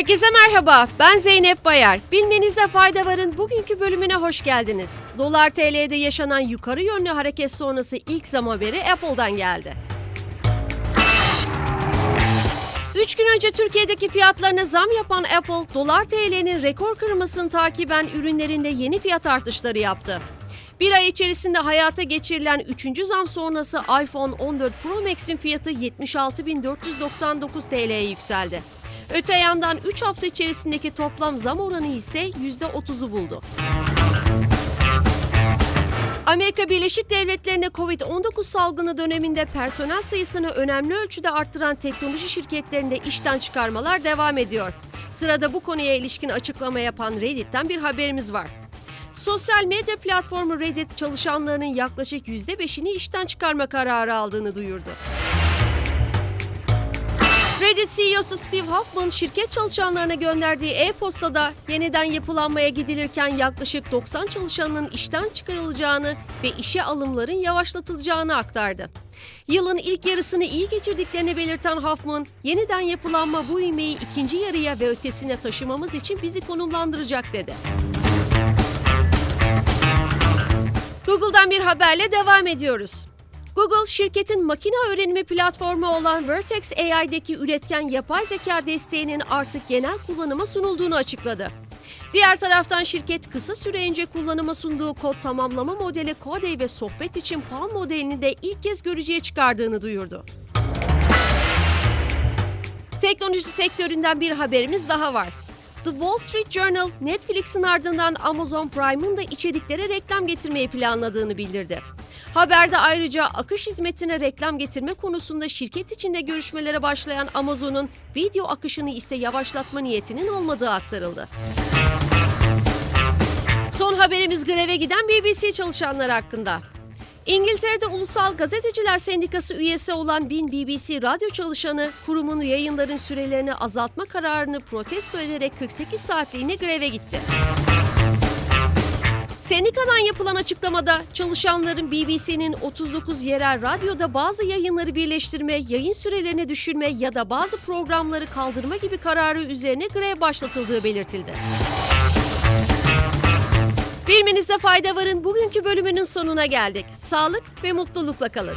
Herkese merhaba, ben Zeynep Bayar. Bilmenizde fayda varın bugünkü bölümüne hoş geldiniz. Dolar TL'de yaşanan yukarı yönlü hareket sonrası ilk zam haberi Apple'dan geldi. Üç gün önce Türkiye'deki fiyatlarına zam yapan Apple, dolar TL'nin rekor kırmasını takiben ürünlerinde yeni fiyat artışları yaptı. Bir ay içerisinde hayata geçirilen 3. zam sonrası iPhone 14 Pro Max'in fiyatı 76.499 TL'ye yükseldi. Öte yandan 3 hafta içerisindeki toplam zam oranı ise %30'u buldu. Amerika Birleşik Devletleri'nde Covid-19 salgını döneminde personel sayısını önemli ölçüde arttıran teknoloji şirketlerinde işten çıkarmalar devam ediyor. Sırada bu konuya ilişkin açıklama yapan Reddit'ten bir haberimiz var. Sosyal medya platformu Reddit çalışanlarının yaklaşık %5'ini işten çıkarma kararı aldığını duyurdu. Reddit CEO'su Steve Huffman şirket çalışanlarına gönderdiği e-postada yeniden yapılanmaya gidilirken yaklaşık 90 çalışanın işten çıkarılacağını ve işe alımların yavaşlatılacağını aktardı. Yılın ilk yarısını iyi geçirdiklerini belirten Huffman, yeniden yapılanma bu ivmeyi ikinci yarıya ve ötesine taşımamız için bizi konumlandıracak dedi. Google'dan bir haberle devam ediyoruz. Google, şirketin makine öğrenimi platformu olan Vertex AI'deki üretken yapay zeka desteğinin artık genel kullanıma sunulduğunu açıkladı. Diğer taraftan şirket kısa süre önce kullanıma sunduğu kod tamamlama modeli Codey ve sohbet için Palm modelini de ilk kez görücüye çıkardığını duyurdu. Teknoloji sektöründen bir haberimiz daha var. The Wall Street Journal, Netflix'in ardından Amazon Prime'ın da içeriklere reklam getirmeyi planladığını bildirdi. Haberde ayrıca akış hizmetine reklam getirme konusunda şirket içinde görüşmelere başlayan Amazon'un video akışını ise yavaşlatma niyetinin olmadığı aktarıldı. Son haberimiz greve giden BBC çalışanları hakkında. İngiltere'de Ulusal Gazeteciler Sendikası üyesi olan bin BBC radyo çalışanı kurumun yayınların sürelerini azaltma kararını protesto ederek 48 saatliğine greve gitti. Sendikadan yapılan açıklamada çalışanların BBC'nin 39 yerel radyoda bazı yayınları birleştirme, yayın sürelerini düşürme ya da bazı programları kaldırma gibi kararı üzerine grev başlatıldığı belirtildi. Bilmenizde fayda varın bugünkü bölümünün sonuna geldik. Sağlık ve mutlulukla kalın.